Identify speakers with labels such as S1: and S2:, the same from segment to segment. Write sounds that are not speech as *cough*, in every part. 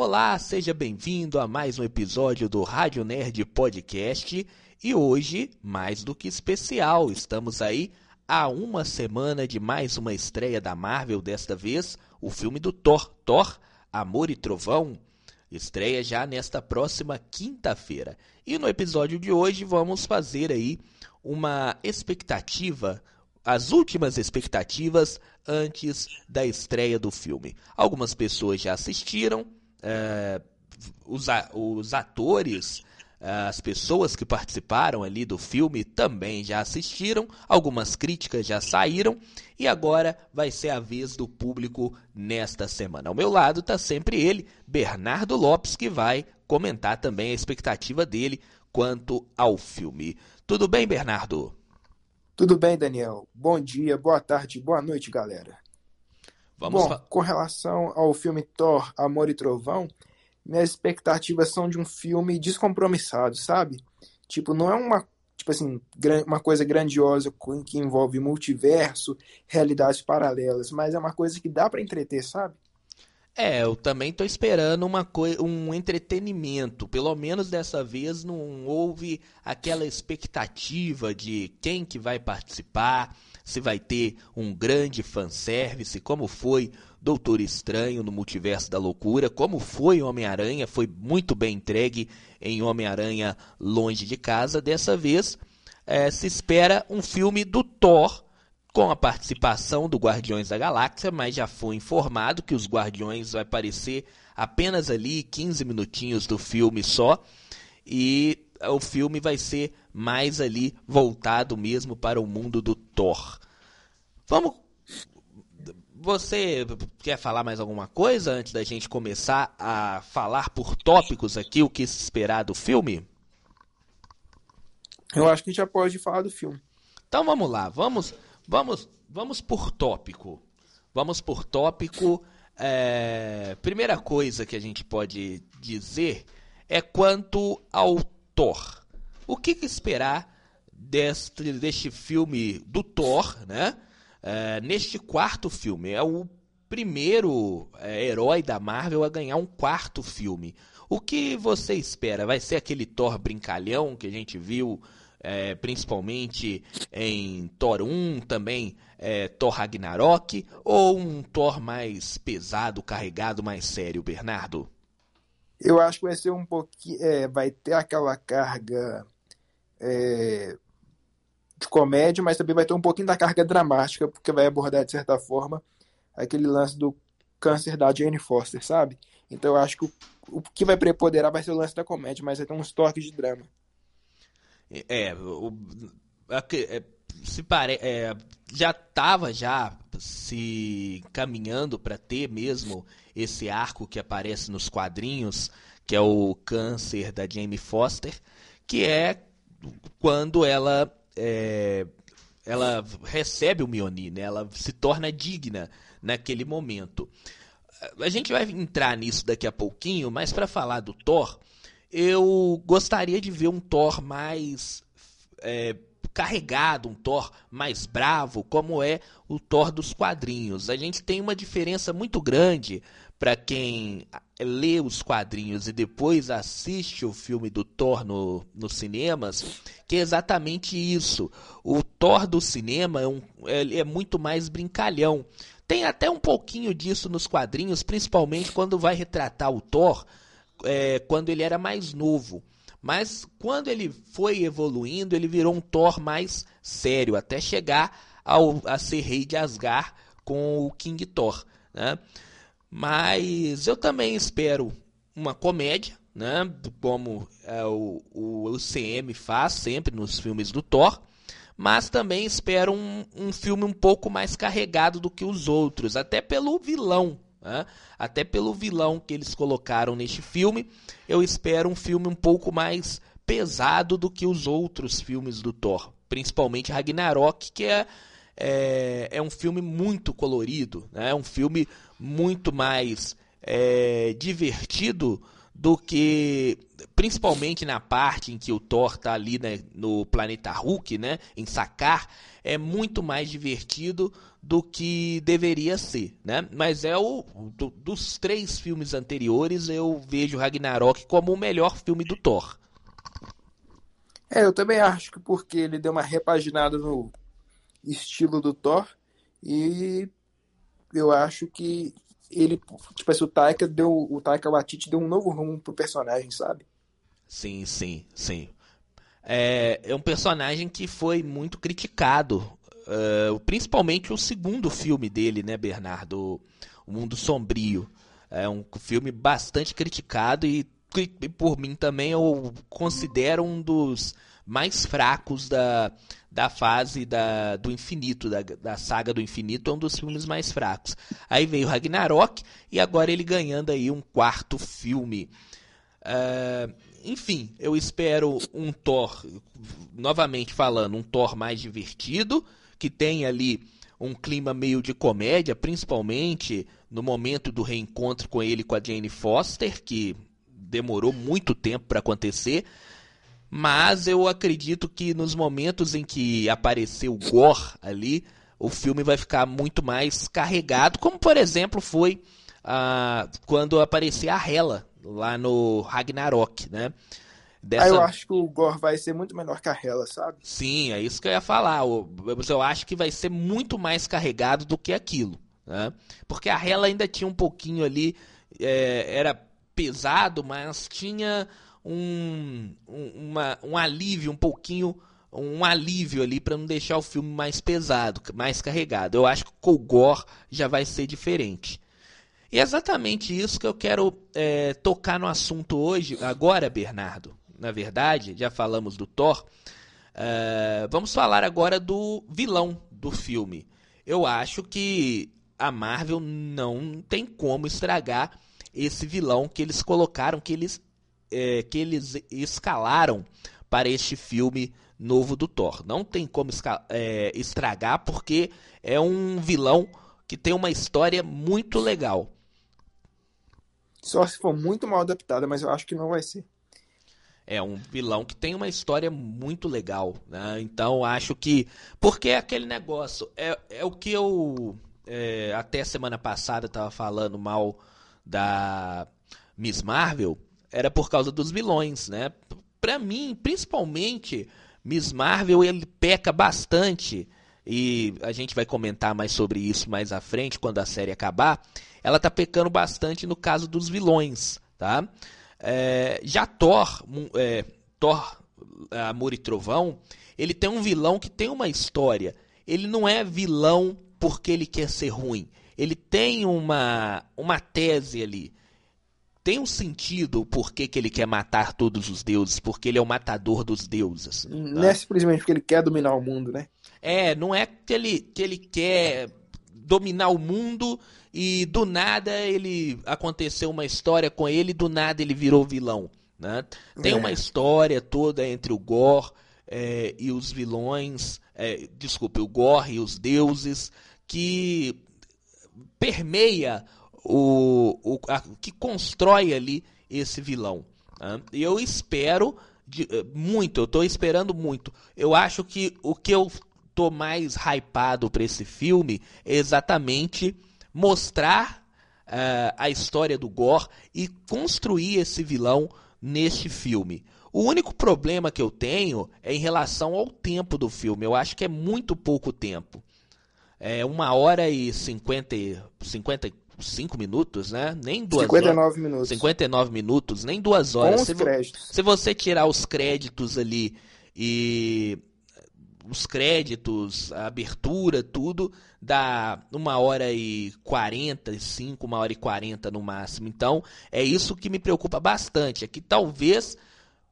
S1: Olá, seja bem-vindo a mais um episódio do Rádio Nerd Podcast e hoje, mais do que especial, estamos aí a uma semana de mais uma estreia da Marvel, desta vez o filme do Thor, Thor, Amor e Trovão, estreia já nesta próxima quinta-feira. E no episódio de hoje vamos fazer aí uma expectativa, as últimas expectativas antes da estreia do filme. Algumas pessoas já assistiram, é, os, os atores, as pessoas que participaram ali do filme também já assistiram, algumas críticas já saíram e agora vai ser a vez do público nesta semana. Ao meu lado está sempre ele, Bernardo Lopes, que vai comentar também a expectativa dele quanto ao filme. Tudo bem, Bernardo?
S2: Tudo bem, Daniel. Bom dia, boa tarde, boa noite, galera. Vamos Bom, com relação ao filme Thor, Amor e Trovão, minhas expectativas são de um filme descompromissado, sabe? Tipo, não é uma, tipo assim, uma coisa grandiosa que envolve multiverso, realidades paralelas, mas é uma coisa que dá para entreter, sabe?
S1: É, eu também tô esperando uma um entretenimento. Pelo menos dessa vez não houve aquela expectativa de quem que vai participar, se vai ter um grande fanservice, como foi Doutor Estranho no Multiverso da Loucura, como foi Homem-Aranha, foi muito bem entregue em Homem-Aranha Longe de Casa. Dessa vez é, se espera um filme do Thor com a participação do Guardiões da Galáxia, mas já foi informado que os Guardiões vai aparecer apenas ali 15 minutinhos do filme só e o filme vai ser mais ali voltado mesmo para o mundo do Thor. Vamos. Você quer falar mais alguma coisa antes da gente começar a falar por tópicos aqui o que se esperar do filme?
S2: Eu acho que a gente já pode falar do filme.
S1: Então vamos lá, vamos, vamos, vamos por tópico. Vamos por tópico. É... Primeira coisa que a gente pode dizer é quanto ao Thor. O que, que esperar deste, deste filme do Thor, né? É, neste quarto filme. É o primeiro é, herói da Marvel a ganhar um quarto filme. O que você espera? Vai ser aquele Thor brincalhão que a gente viu é, principalmente em Thor 1, também é, Thor Ragnarok, ou um Thor mais pesado, carregado, mais sério, Bernardo?
S2: Eu acho que vai ser um pouquinho. É, vai ter aquela carga é, de comédia, mas também vai ter um pouquinho da carga dramática, porque vai abordar, de certa forma, aquele lance do câncer da Jane Foster, sabe? Então eu acho que o, o que vai preponderar vai ser o lance da comédia, mas vai ter uns toques de drama.
S1: É, o, é, se pare, é, já estava já se caminhando para ter mesmo esse arco que aparece nos quadrinhos, que é o câncer da Jamie Foster, que é quando ela é, ela recebe o Mjolnir, né? ela se torna digna naquele momento. A gente vai entrar nisso daqui a pouquinho, mas para falar do Thor, eu gostaria de ver um Thor mais é, carregado, um Thor mais bravo, como é o Thor dos quadrinhos. A gente tem uma diferença muito grande para quem lê os quadrinhos e depois assiste o filme do Thor no, nos cinemas, que é exatamente isso. O Thor do cinema é, um, é, é muito mais brincalhão. Tem até um pouquinho disso nos quadrinhos, principalmente quando vai retratar o Thor é, quando ele era mais novo. Mas quando ele foi evoluindo, ele virou um Thor mais sério, até chegar ao, a ser rei de Asgard com o King Thor. Né? Mas eu também espero uma comédia, né? Como é, o, o, CM faz sempre nos filmes do Thor. Mas também espero um, um filme um pouco mais carregado do que os outros, até pelo vilão, né? até pelo vilão que eles colocaram neste filme. Eu espero um filme um pouco mais pesado do que os outros filmes do Thor, principalmente Ragnarok, que é, é, é um filme muito colorido, né? é um filme muito mais é, divertido do que principalmente na parte em que o Thor está ali né, no planeta Hulk, né, em Sakar, é muito mais divertido do que deveria ser, né? Mas é o do, dos três filmes anteriores eu vejo Ragnarok como o melhor filme do Thor.
S2: É, eu também acho que porque ele deu uma repaginada no estilo do Thor e eu acho que ele, tipo assim, o Taika deu, o Taika Waititi deu um novo rumo pro personagem, sabe?
S1: Sim, sim, sim. É, é um personagem que foi muito criticado, uh, principalmente o segundo filme dele, né, Bernardo? O Mundo Sombrio. É um filme bastante criticado e, e por mim também eu considero um dos mais fracos da, da fase da, do infinito, da, da saga do infinito, é um dos filmes mais fracos. Aí veio Ragnarok e agora ele ganhando aí um quarto filme. Uh, enfim, eu espero um Thor, novamente falando, um Thor mais divertido, que tenha ali um clima meio de comédia, principalmente no momento do reencontro com ele com a Jane Foster, que demorou muito tempo para acontecer. Mas eu acredito que nos momentos em que apareceu o Gore ali, o filme vai ficar muito mais carregado, como por exemplo foi ah, quando aparecer a Hela lá no Ragnarok, né?
S2: Dessa... Ah, eu acho que o Gore vai ser muito menor que a Hela, sabe?
S1: Sim, é isso que eu ia falar. Eu acho que vai ser muito mais carregado do que aquilo. Né? Porque a Hela ainda tinha um pouquinho ali. É, era pesado, mas tinha um, um, uma, um alívio, um pouquinho, um alívio ali para não deixar o filme mais pesado, mais carregado. Eu acho que o Gore já vai ser diferente. E é exatamente isso que eu quero é, tocar no assunto hoje, agora, Bernardo. Na verdade, já falamos do Thor. É, vamos falar agora do vilão do filme. Eu acho que a Marvel não tem como estragar esse vilão que eles colocaram, que eles é, que eles escalaram para este filme novo do Thor. Não tem como é, estragar porque é um vilão que tem uma história muito legal.
S2: Só se for muito mal adaptada, mas eu acho que não vai ser.
S1: É um vilão que tem uma história muito legal, né? Então acho que porque é aquele negócio é, é o que eu é, até semana passada estava falando mal da Miss Marvel era por causa dos vilões, né? Para mim, principalmente, Miss Marvel ele peca bastante e a gente vai comentar mais sobre isso mais à frente quando a série acabar. Ela tá pecando bastante no caso dos vilões, tá? É, já Thor, é, Thor, Amor e Trovão, ele tem um vilão que tem uma história. Ele não é vilão porque ele quer ser ruim. Ele tem uma, uma tese ali tem um sentido por que, que ele quer matar todos os deuses, porque ele é o matador dos deuses.
S2: Não tá? é simplesmente porque ele quer dominar o mundo, né?
S1: É, não é que ele, que ele quer dominar o mundo e do nada ele aconteceu uma história com ele e do nada ele virou vilão. Né? Tem é. uma história toda entre o Gor é, e os vilões, é, desculpe, o Gor e os deuses, que permeia o, o a, que constrói ali esse vilão. Né? E eu espero de, eh, muito, eu estou esperando muito. Eu acho que o que eu tô mais hypado para esse filme é exatamente mostrar uh, a história do Gore e construir esse vilão neste filme. O único problema que eu tenho é em relação ao tempo do filme. Eu acho que é muito pouco tempo. É uma hora e cinquenta, cinquenta 5 minutos, né? Nem duas
S2: 59
S1: horas.
S2: minutos.
S1: 59 minutos, nem duas horas.
S2: Com se, créditos.
S1: Se você tirar os créditos ali e os créditos, a abertura, tudo, dá uma hora e 45, uma hora e 40 no máximo. Então, é isso que me preocupa bastante. É que talvez,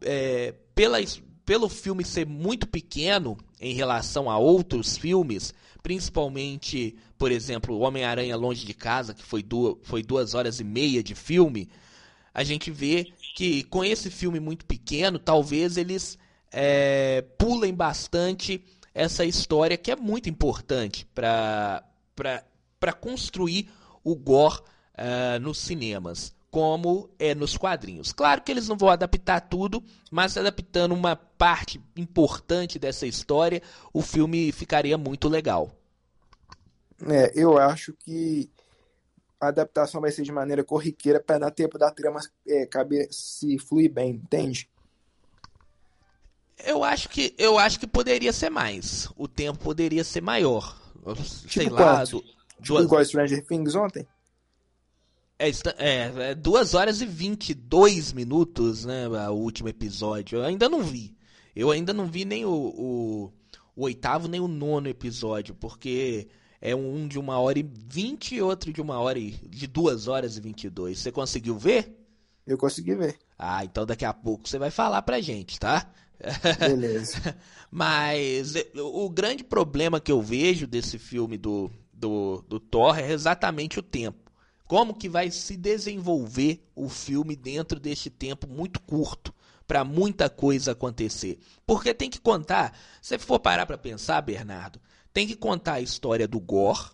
S1: é, pela, pelo filme ser muito pequeno em relação a outros filmes, principalmente, por exemplo, Homem-Aranha Longe de Casa, que foi duas, foi duas horas e meia de filme, a gente vê que com esse filme muito pequeno, talvez eles é, pulem bastante essa história que é muito importante para construir o gore uh, nos cinemas. Como é nos quadrinhos. Claro que eles não vão adaptar tudo, mas adaptando uma parte importante dessa história, o filme ficaria muito legal.
S2: É, eu acho que a adaptação vai ser de maneira corriqueira para dar tempo da trama é, caber, se fluir bem, entende?
S1: Eu acho que eu acho que poderia ser mais. O tempo poderia ser maior.
S2: Tipo Sei lá, do, tipo duas... igual Stranger Things ontem?
S1: É, é, é 2 horas e 22 minutos, né? O último episódio. Eu ainda não vi. Eu ainda não vi nem o, o, o oitavo nem o nono episódio, porque é um de uma hora e vinte e outro de uma hora e de duas horas e vinte e dois. Você conseguiu ver?
S2: Eu consegui ver.
S1: Ah, então daqui a pouco você vai falar pra gente, tá?
S2: Beleza. *laughs*
S1: Mas o grande problema que eu vejo desse filme do, do, do Thor é exatamente o tempo. Como que vai se desenvolver o filme dentro deste tempo muito curto para muita coisa acontecer? Porque tem que contar, se for parar para pensar, Bernardo, tem que contar a história do Gore,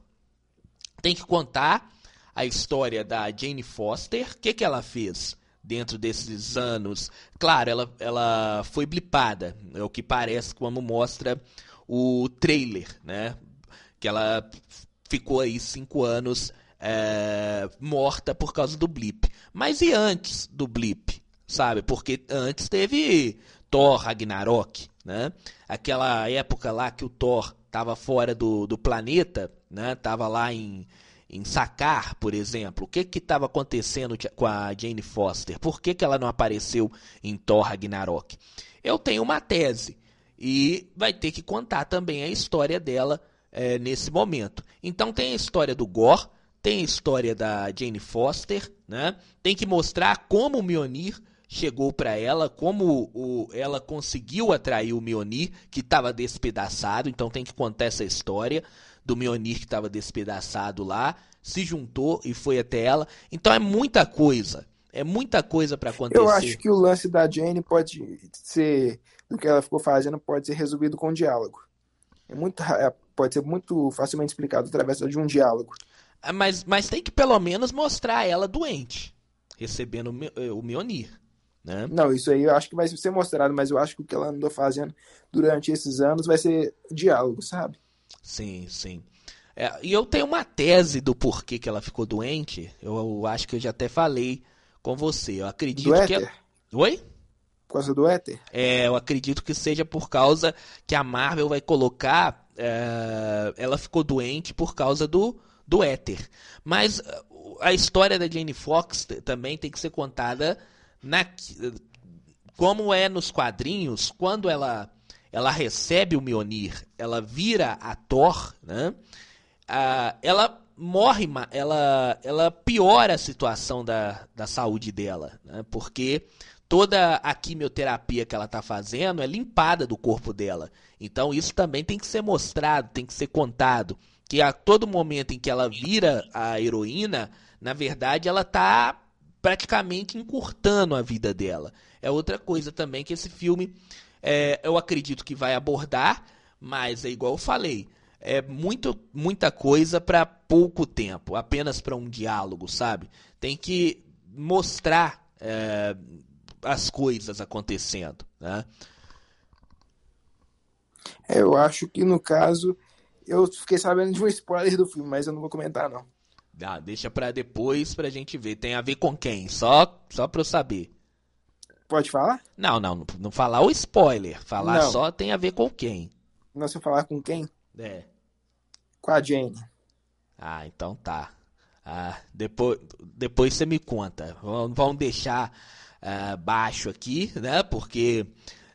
S1: tem que contar a história da Jane Foster, o que, que ela fez dentro desses anos. Claro, ela, ela foi blipada, é o que parece como mostra o trailer, né? Que ela ficou aí cinco anos é, morta por causa do blip. Mas e antes do blip? Sabe? Porque antes teve Thor Ragnarok, né? Aquela época lá que o Thor estava fora do, do planeta, né? Tava lá em, em Sakar, por exemplo. O que que estava acontecendo com a Jane Foster? Por que, que ela não apareceu em Thor Ragnarok? Eu tenho uma tese e vai ter que contar também a história dela é, nesse momento. Então tem a história do Gore, tem a história da Jane Foster, né? Tem que mostrar como o Mjolnir chegou para ela, como o, ela conseguiu atrair o Mionir, que estava despedaçado, então tem que contar essa história do Mionir que estava despedaçado lá, se juntou e foi até ela. Então é muita coisa, é muita coisa para acontecer.
S2: Eu acho que o lance da Jane pode ser, do que ela ficou fazendo, pode ser resolvido com diálogo. É muito, é, pode ser muito facilmente explicado através de um diálogo.
S1: Mas, mas tem que pelo menos mostrar ela doente, recebendo o Mionir. Né?
S2: Não, isso aí eu acho que vai ser mostrado, mas eu acho que o que ela andou fazendo durante esses anos vai ser diálogo, sabe?
S1: Sim, sim. É, e eu tenho uma tese do porquê que ela ficou doente. Eu, eu acho que eu já até falei com você. Eu acredito
S2: do
S1: que.
S2: Ela...
S1: Oi?
S2: Por causa do éter?
S1: É, eu acredito que seja por causa que a Marvel vai colocar. É... ela ficou doente por causa do, do éter. Mas a história da Jane Fox também tem que ser contada na, como é nos quadrinhos, quando ela ela recebe o Mjolnir, ela vira a Thor, né? Ah, ela morre, ela, ela piora a situação da, da saúde dela, né? porque toda a quimioterapia que ela está fazendo é limpada do corpo dela. Então isso também tem que ser mostrado, tem que ser contado. Que a todo momento em que ela vira a heroína, na verdade ela está praticamente encurtando a vida dela. É outra coisa também que esse filme é, eu acredito que vai abordar, mas é igual eu falei, é muito, muita coisa para pouco tempo, apenas para um diálogo, sabe? Tem que mostrar é, as coisas acontecendo, né?
S2: É, eu acho que no caso eu fiquei sabendo de um spoiler do filme, mas eu não vou comentar não.
S1: Ah, deixa para depois pra gente ver. Tem a ver com quem? Só, só pra eu saber.
S2: Pode falar?
S1: Não, não, não falar o spoiler. Falar não. só tem a ver com quem.
S2: Não, se eu falar com quem?
S1: É.
S2: Com a Jane.
S1: Ah, então tá. Ah, depois, depois você me conta. Vamos deixar uh, baixo aqui, né? Porque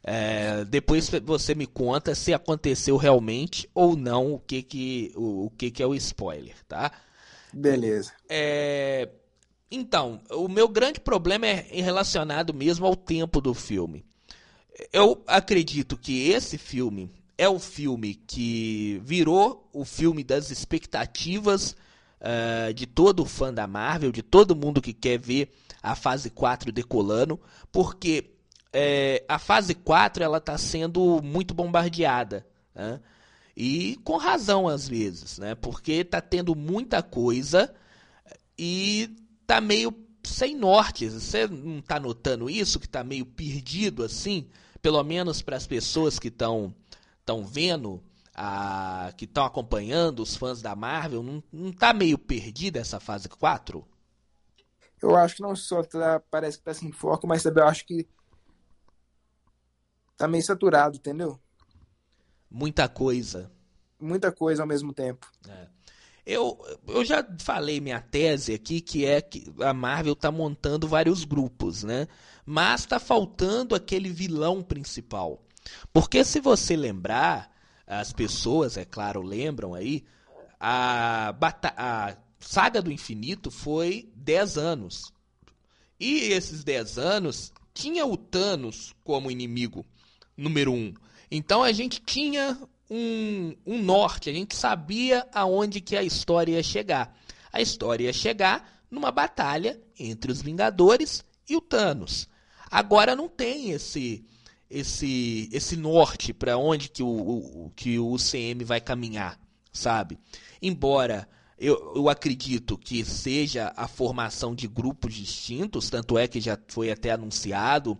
S1: uh, depois você me conta se aconteceu realmente ou não o que que, o, o que, que é o spoiler, tá?
S2: Beleza.
S1: É, então, o meu grande problema é relacionado mesmo ao tempo do filme. Eu acredito que esse filme é o filme que virou o filme das expectativas uh, de todo fã da Marvel, de todo mundo que quer ver a fase 4 decolando, porque é, a fase 4 ela está sendo muito bombardeada. Né? E com razão às vezes, né? Porque tá tendo muita coisa e tá meio sem norte. Você não está notando isso, que está meio perdido assim? Pelo menos para as pessoas que estão estão vendo, a, que estão acompanhando, os fãs da Marvel, não, não tá meio perdida essa fase 4?
S2: Eu acho que não só tá, parece que tá sem foco, mas também eu acho que tá meio saturado, entendeu?
S1: Muita coisa.
S2: Muita coisa ao mesmo tempo.
S1: É. Eu, eu já falei minha tese aqui, que é que a Marvel tá montando vários grupos, né? Mas tá faltando aquele vilão principal. Porque se você lembrar, as pessoas, é claro, lembram aí, a, a Saga do Infinito foi 10 anos. E esses 10 anos tinha o Thanos como inimigo número 1. Um. Então a gente tinha um, um norte, a gente sabia aonde que a história ia chegar. A história ia chegar numa batalha entre os Vingadores e o Thanos. Agora não tem esse esse esse norte para onde que o, o, que o UCM vai caminhar, sabe? Embora eu, eu acredito que seja a formação de grupos distintos, tanto é que já foi até anunciado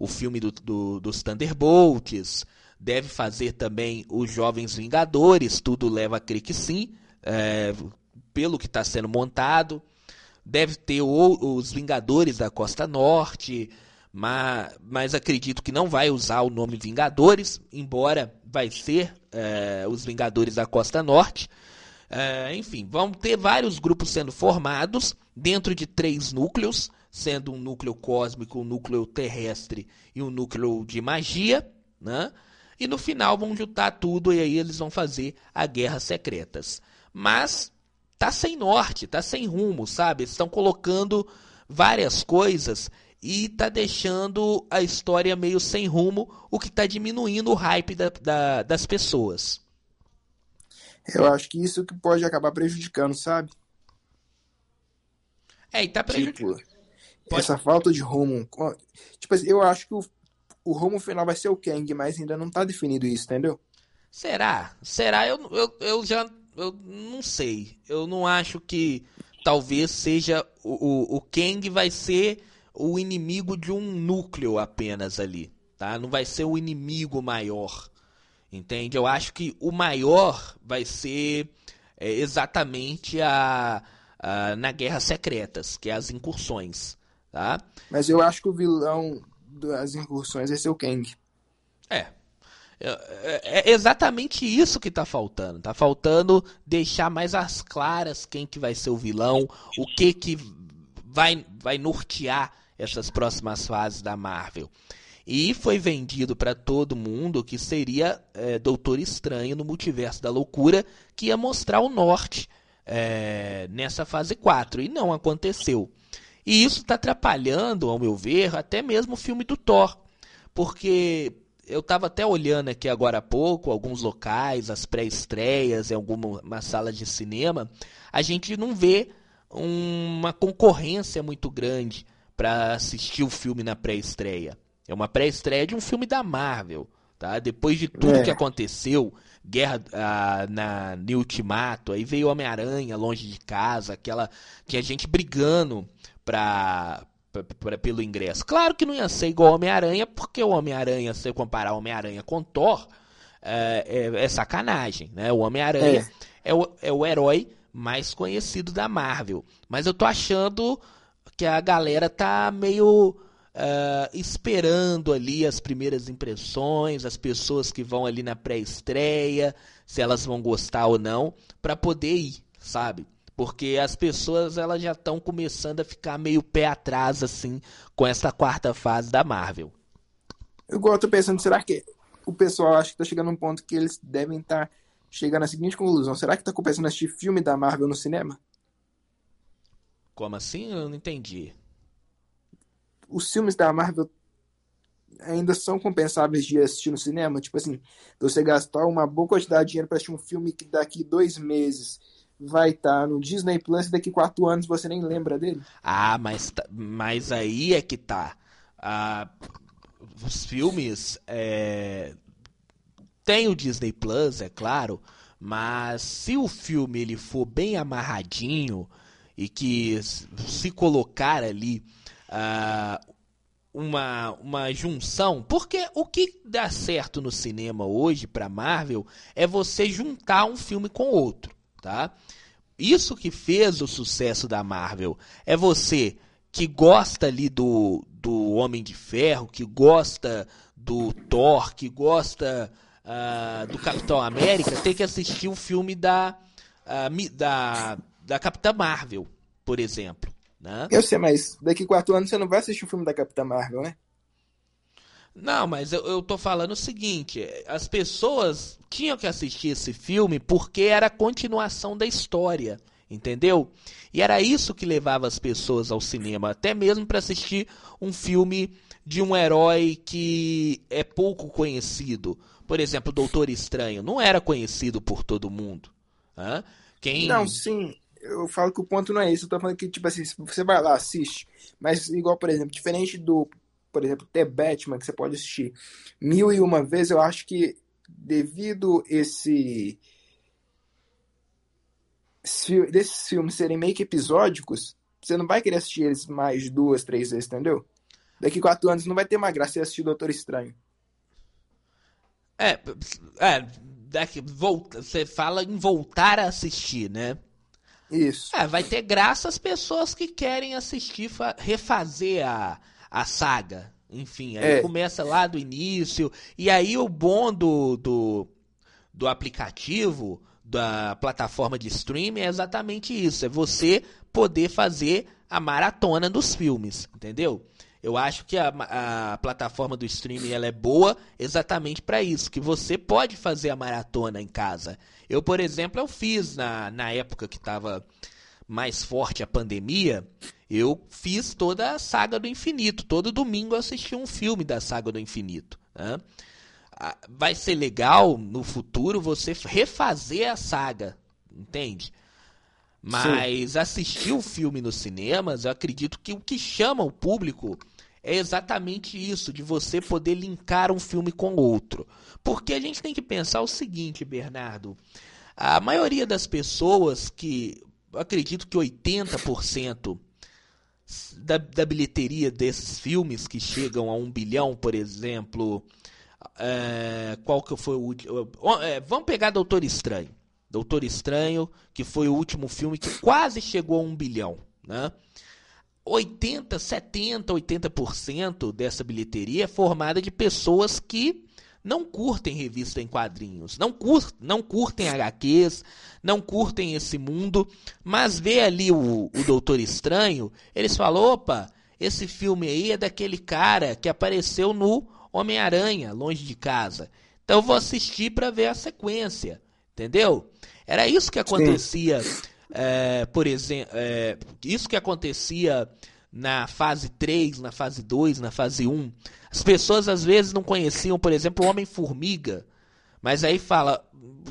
S1: o filme do, do, dos Thunderbolts, deve fazer também os Jovens Vingadores, tudo leva a crer que sim, é, pelo que está sendo montado. Deve ter o, os Vingadores da Costa Norte, mas, mas acredito que não vai usar o nome Vingadores, embora vai ser é, os Vingadores da Costa Norte. É, enfim, vão ter vários grupos sendo formados dentro de três núcleos, sendo um núcleo cósmico, um núcleo terrestre e um núcleo de magia, né? E no final vão juntar tudo e aí eles vão fazer a Guerra Secretas. Mas tá sem norte, tá sem rumo, sabe? Estão colocando várias coisas e tá deixando a história meio sem rumo, o que tá diminuindo o hype da, da, das pessoas.
S2: Eu acho que isso que pode acabar prejudicando, sabe?
S1: É, e tá prejudicando.
S2: Tipo, pode... essa falta de rumo. Tipo assim, eu acho que o, o rumo final vai ser o Kang, mas ainda não tá definido isso, entendeu?
S1: Será? Será? Eu, eu, eu já. Eu não sei. Eu não acho que talvez seja. O, o, o Kang vai ser o inimigo de um núcleo apenas ali, tá? Não vai ser o inimigo maior, entende? Eu acho que o maior vai ser é, exatamente a, a, na Guerras Secretas, que é as incursões, tá?
S2: Mas eu acho que o vilão das incursões vai ser o Kang.
S1: É, é, é exatamente isso que está faltando. Está faltando deixar mais as claras quem que vai ser o vilão, o que que vai, vai nortear essas próximas fases da Marvel. E foi vendido para todo mundo que seria é, Doutor Estranho no Multiverso da Loucura, que ia mostrar o norte é, nessa fase 4. E não aconteceu. E isso está atrapalhando, ao meu ver, até mesmo o filme do Thor. Porque eu estava até olhando aqui agora há pouco alguns locais, as pré-estreias em alguma sala de cinema, a gente não vê uma concorrência muito grande para assistir o filme na pré-estreia. É uma pré-estreia de um filme da Marvel, tá? Depois de tudo é. que aconteceu, guerra ah, na no Ultimato, aí veio Homem-Aranha longe de casa, aquela tinha gente brigando pra, pra, pra, pelo ingresso. Claro que não ia ser igual Homem-Aranha, porque o Homem-Aranha, se eu comparar Homem-Aranha com Thor, é, é, é, sacanagem, né? O Homem-Aranha é. é. o, é o herói mais conhecido da Marvel. Mas eu tô achando que a galera tá meio uh, esperando ali as primeiras impressões, as pessoas que vão ali na pré-estreia, se elas vão gostar ou não, para poder ir, sabe? Porque as pessoas elas já estão começando a ficar meio pé atrás assim com essa quarta fase da Marvel.
S2: Eu gosto pensando, será que o pessoal acha que tá chegando num ponto que eles devem estar tá chegando à seguinte conclusão: será que tá compensando assistir filme da Marvel no cinema?
S1: Como assim? Eu não entendi.
S2: Os filmes da Marvel ainda são compensáveis de assistir no cinema? Tipo assim, você gastar uma boa quantidade de dinheiro para assistir um filme que daqui dois meses vai estar tá no Disney Plus e daqui quatro anos você nem lembra dele?
S1: Ah, mas, tá, mas aí é que tá. Ah, os filmes é... tem o Disney Plus, é claro, mas se o filme ele for bem amarradinho, e que se colocar ali uh, uma, uma junção, porque o que dá certo no cinema hoje para Marvel é você juntar um filme com outro, tá? Isso que fez o sucesso da Marvel é você que gosta ali do, do Homem de Ferro, que gosta do Thor, que gosta uh, do Capitão América, ter que assistir o filme da, uh, da, da Capitã Marvel, por exemplo. Né?
S2: Eu sei, mas daqui quatro anos você não vai assistir o filme da Capitã Marvel, né?
S1: Não, mas eu, eu tô falando o seguinte: as pessoas tinham que assistir esse filme porque era a continuação da história, entendeu? E era isso que levava as pessoas ao cinema, até mesmo para assistir um filme de um herói que é pouco conhecido. Por exemplo, Doutor Estranho não era conhecido por todo mundo. Hã?
S2: Quem... Não, sim eu falo que o ponto não é esse. Eu tô falando que, tipo assim, você vai lá, assiste. Mas, igual, por exemplo, diferente do, por exemplo, The Batman, que você pode assistir mil e uma vezes, eu acho que devido esse desses filmes serem meio que episódicos, você não vai querer assistir eles mais duas, três vezes, entendeu? Daqui quatro anos não vai ter mais graça você assistir Doutor Estranho.
S1: É, é daqui, volta, você fala em voltar a assistir, né?
S2: Isso.
S1: É, vai ter graça às pessoas que querem assistir, refazer a, a saga. Enfim, aí é. começa lá do início. E aí o bom do, do, do aplicativo, da plataforma de streaming é exatamente isso. É você poder fazer a maratona dos filmes, entendeu? Eu acho que a, a plataforma do streaming ela é boa exatamente para isso, que você pode fazer a maratona em casa. Eu, por exemplo, eu fiz na, na época que estava mais forte a pandemia, eu fiz toda a saga do infinito. Todo domingo eu assisti um filme da saga do infinito. Né? Vai ser legal no futuro você refazer a saga, entende? Mas Sim. assistir o filme nos cinemas, eu acredito que o que chama o público é exatamente isso, de você poder linkar um filme com outro. Porque a gente tem que pensar o seguinte, Bernardo. A maioria das pessoas que, acredito que 80% da, da bilheteria desses filmes que chegam a um bilhão, por exemplo, é, qual que foi o último? É, vamos pegar Doutor Estranho. Doutor Estranho, que foi o último filme que quase chegou a um bilhão, né? 80, 70, 80% dessa bilheteria é formada de pessoas que não curtem revista em quadrinhos, não, cur, não curtem HQs, não curtem esse mundo, mas vê ali o, o Doutor Estranho, eles falam, opa, esse filme aí é daquele cara que apareceu no Homem-Aranha, longe de casa. Então eu vou assistir para ver a sequência, entendeu? Era isso que acontecia é, por exemplo, é, isso que acontecia na fase 3, na fase 2, na fase 1. As pessoas às vezes não conheciam, por exemplo, o Homem-Formiga. Mas aí fala,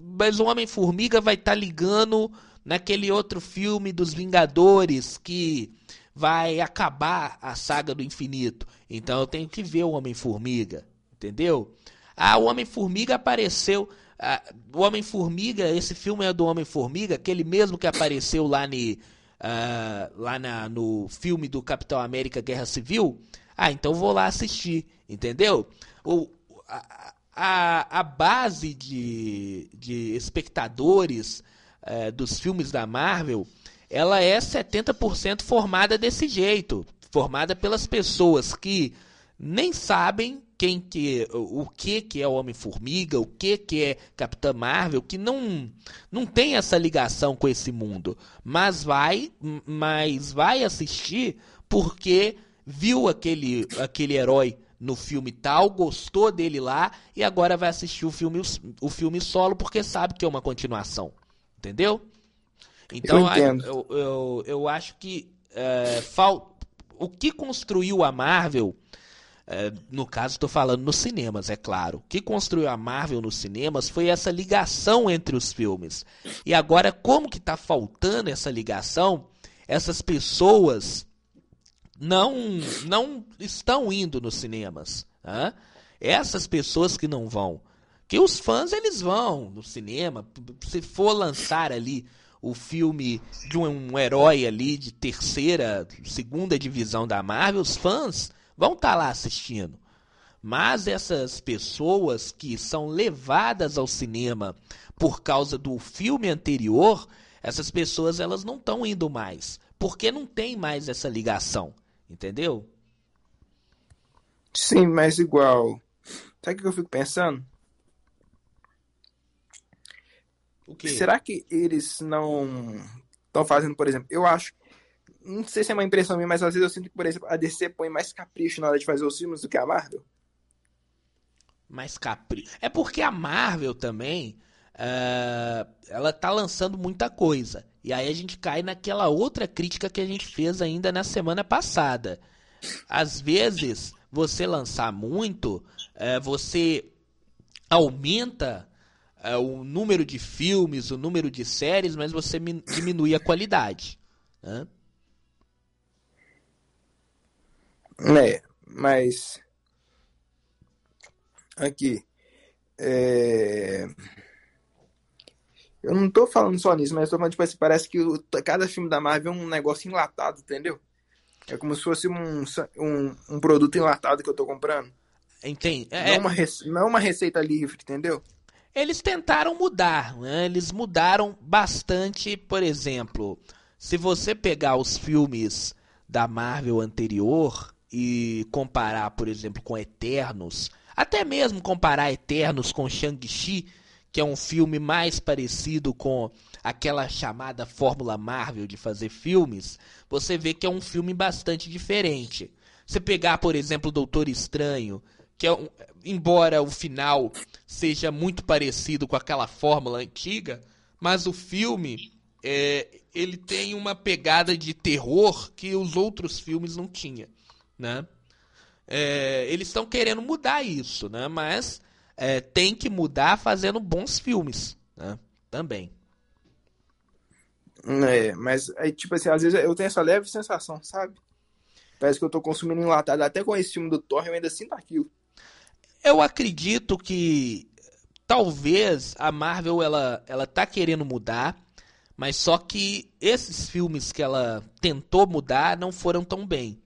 S1: mas o Homem-Formiga vai estar tá ligando naquele outro filme dos Vingadores que vai acabar a saga do infinito. Então eu tenho que ver o Homem-Formiga, entendeu? Ah, o Homem-Formiga apareceu. Ah, o Homem-Formiga, esse filme é do Homem-Formiga, aquele mesmo que apareceu lá, ni, uh, lá na, no filme do Capitão América Guerra Civil. Ah, então vou lá assistir, entendeu? O, a, a, base de, de espectadores uh, dos filmes da Marvel, ela é 70% formada desse jeito. Formada pelas pessoas que nem sabem quem que o que que é o Homem-Formiga, o que que é Capitã Marvel, que não não tem essa ligação com esse mundo, mas vai mas vai assistir porque viu aquele aquele herói no filme tal, gostou dele lá e agora vai assistir o filme o filme solo porque sabe que é uma continuação, entendeu? Então eu, eu, eu, eu acho que é, fal... o que construiu a Marvel é, no caso, estou falando nos cinemas, é claro. O que construiu a Marvel nos cinemas foi essa ligação entre os filmes. E agora, como que está faltando essa ligação? Essas pessoas não, não estão indo nos cinemas. Né? Essas pessoas que não vão. Que os fãs, eles vão no cinema. Se for lançar ali o filme de um, um herói ali de terceira, segunda divisão da Marvel, os fãs vão estar tá lá assistindo. Mas essas pessoas que são levadas ao cinema por causa do filme anterior, essas pessoas elas não estão indo mais, porque não tem mais essa ligação, entendeu?
S2: Sim, mas igual. Sabe o que eu fico pensando? Será que eles não estão fazendo, por exemplo, eu acho, não sei se é uma impressão minha, mas às vezes eu sinto que, por exemplo, a DC põe mais capricho na hora de fazer os filmes do que a Marvel.
S1: Mais capricho. É porque a Marvel também, uh, ela tá lançando muita coisa. E aí a gente cai naquela outra crítica que a gente fez ainda na semana passada. Às vezes, você lançar muito, uh, você aumenta é, o número de filmes, o número de séries, mas você diminui a qualidade. Né?
S2: É, mas aqui é... eu não tô falando só nisso, mas tô falando tipo assim, parece que o, cada filme da Marvel é um negócio enlatado, entendeu? É como se fosse um, um, um produto enlatado que eu tô comprando.
S1: Entende?
S2: É... Não, é uma não uma receita livre, entendeu?
S1: eles tentaram mudar, né? eles mudaram bastante, por exemplo, se você pegar os filmes da Marvel anterior e comparar, por exemplo, com Eternos, até mesmo comparar Eternos com Shang-Chi, que é um filme mais parecido com aquela chamada fórmula Marvel de fazer filmes, você vê que é um filme bastante diferente. Você pegar, por exemplo, Doutor Estranho, que é um, embora o final seja muito parecido com aquela fórmula antiga, mas o filme é, ele tem uma pegada de terror que os outros filmes não tinham, né? É, eles estão querendo mudar isso, né? Mas é, tem que mudar fazendo bons filmes, né? Também.
S2: É, mas aí, tipo assim, às vezes eu tenho essa leve sensação, sabe? Parece que eu tô consumindo enlatado. Até com esse filme do Thor, eu ainda sinto aquilo.
S1: Eu acredito que talvez a Marvel ela ela tá querendo mudar, mas só que esses filmes que ela tentou mudar não foram tão bem.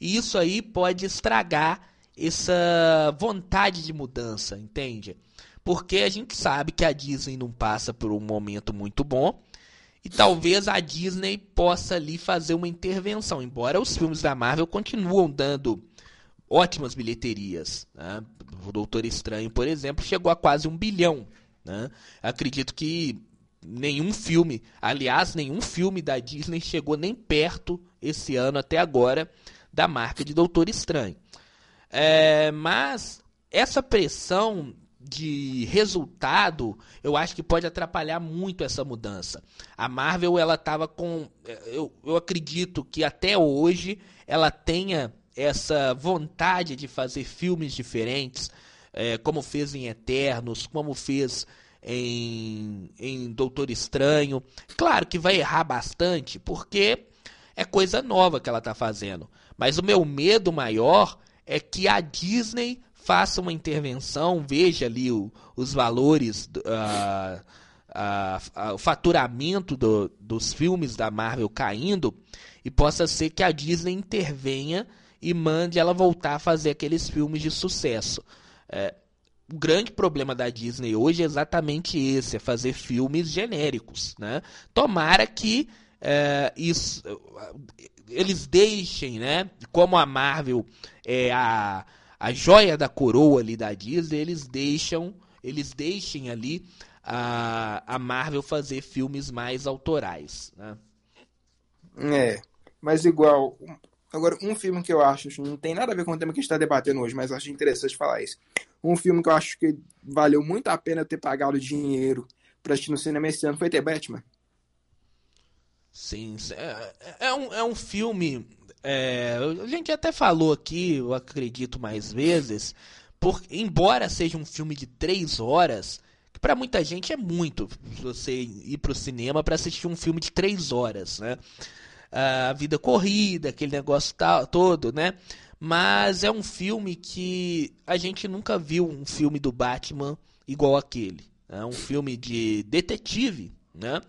S1: E isso aí pode estragar essa vontade de mudança, entende? Porque a gente sabe que a Disney não passa por um momento muito bom. E talvez a Disney possa ali fazer uma intervenção, embora os filmes da Marvel continuam dando ótimas bilheterias. Né? O Doutor Estranho, por exemplo, chegou a quase um bilhão. Né? Acredito que nenhum filme, aliás, nenhum filme da Disney chegou nem perto esse ano até agora da marca de Doutor Estranho. É, mas essa pressão de resultado, eu acho que pode atrapalhar muito essa mudança. A Marvel, ela estava com. Eu, eu acredito que até hoje ela tenha essa vontade de fazer filmes diferentes, é, como fez em Eternos, como fez em, em Doutor Estranho. Claro que vai errar bastante, porque é coisa nova que ela está fazendo. Mas o meu medo maior é que a Disney faça uma intervenção, veja ali o, os valores, uh, uh, uh, o faturamento do, dos filmes da Marvel caindo e possa ser que a Disney intervenha e mande ela voltar a fazer aqueles filmes de sucesso. É, o grande problema da Disney hoje é exatamente esse, é fazer filmes genéricos, né? Tomara que é, isso, eles deixem, né? Como a Marvel é a, a joia da coroa ali da Disney, eles deixam, eles deixem ali a, a Marvel fazer filmes mais autorais, né?
S2: É, mas igual Agora, um filme que eu acho, não tem nada a ver com o tema que a gente está debatendo hoje, mas eu acho interessante falar isso. Um filme que eu acho que valeu muito a pena ter pagado dinheiro para assistir no cinema esse ano foi The Batman.
S1: Sim, é, é, um, é um filme. É, a gente até falou aqui, eu acredito mais vezes, por, embora seja um filme de três horas, que para muita gente é muito você ir para o cinema para assistir um filme de três horas, né? a vida corrida, aquele negócio tal, todo, né? Mas é um filme que a gente nunca viu um filme do Batman igual aquele. É um filme de detetive, né?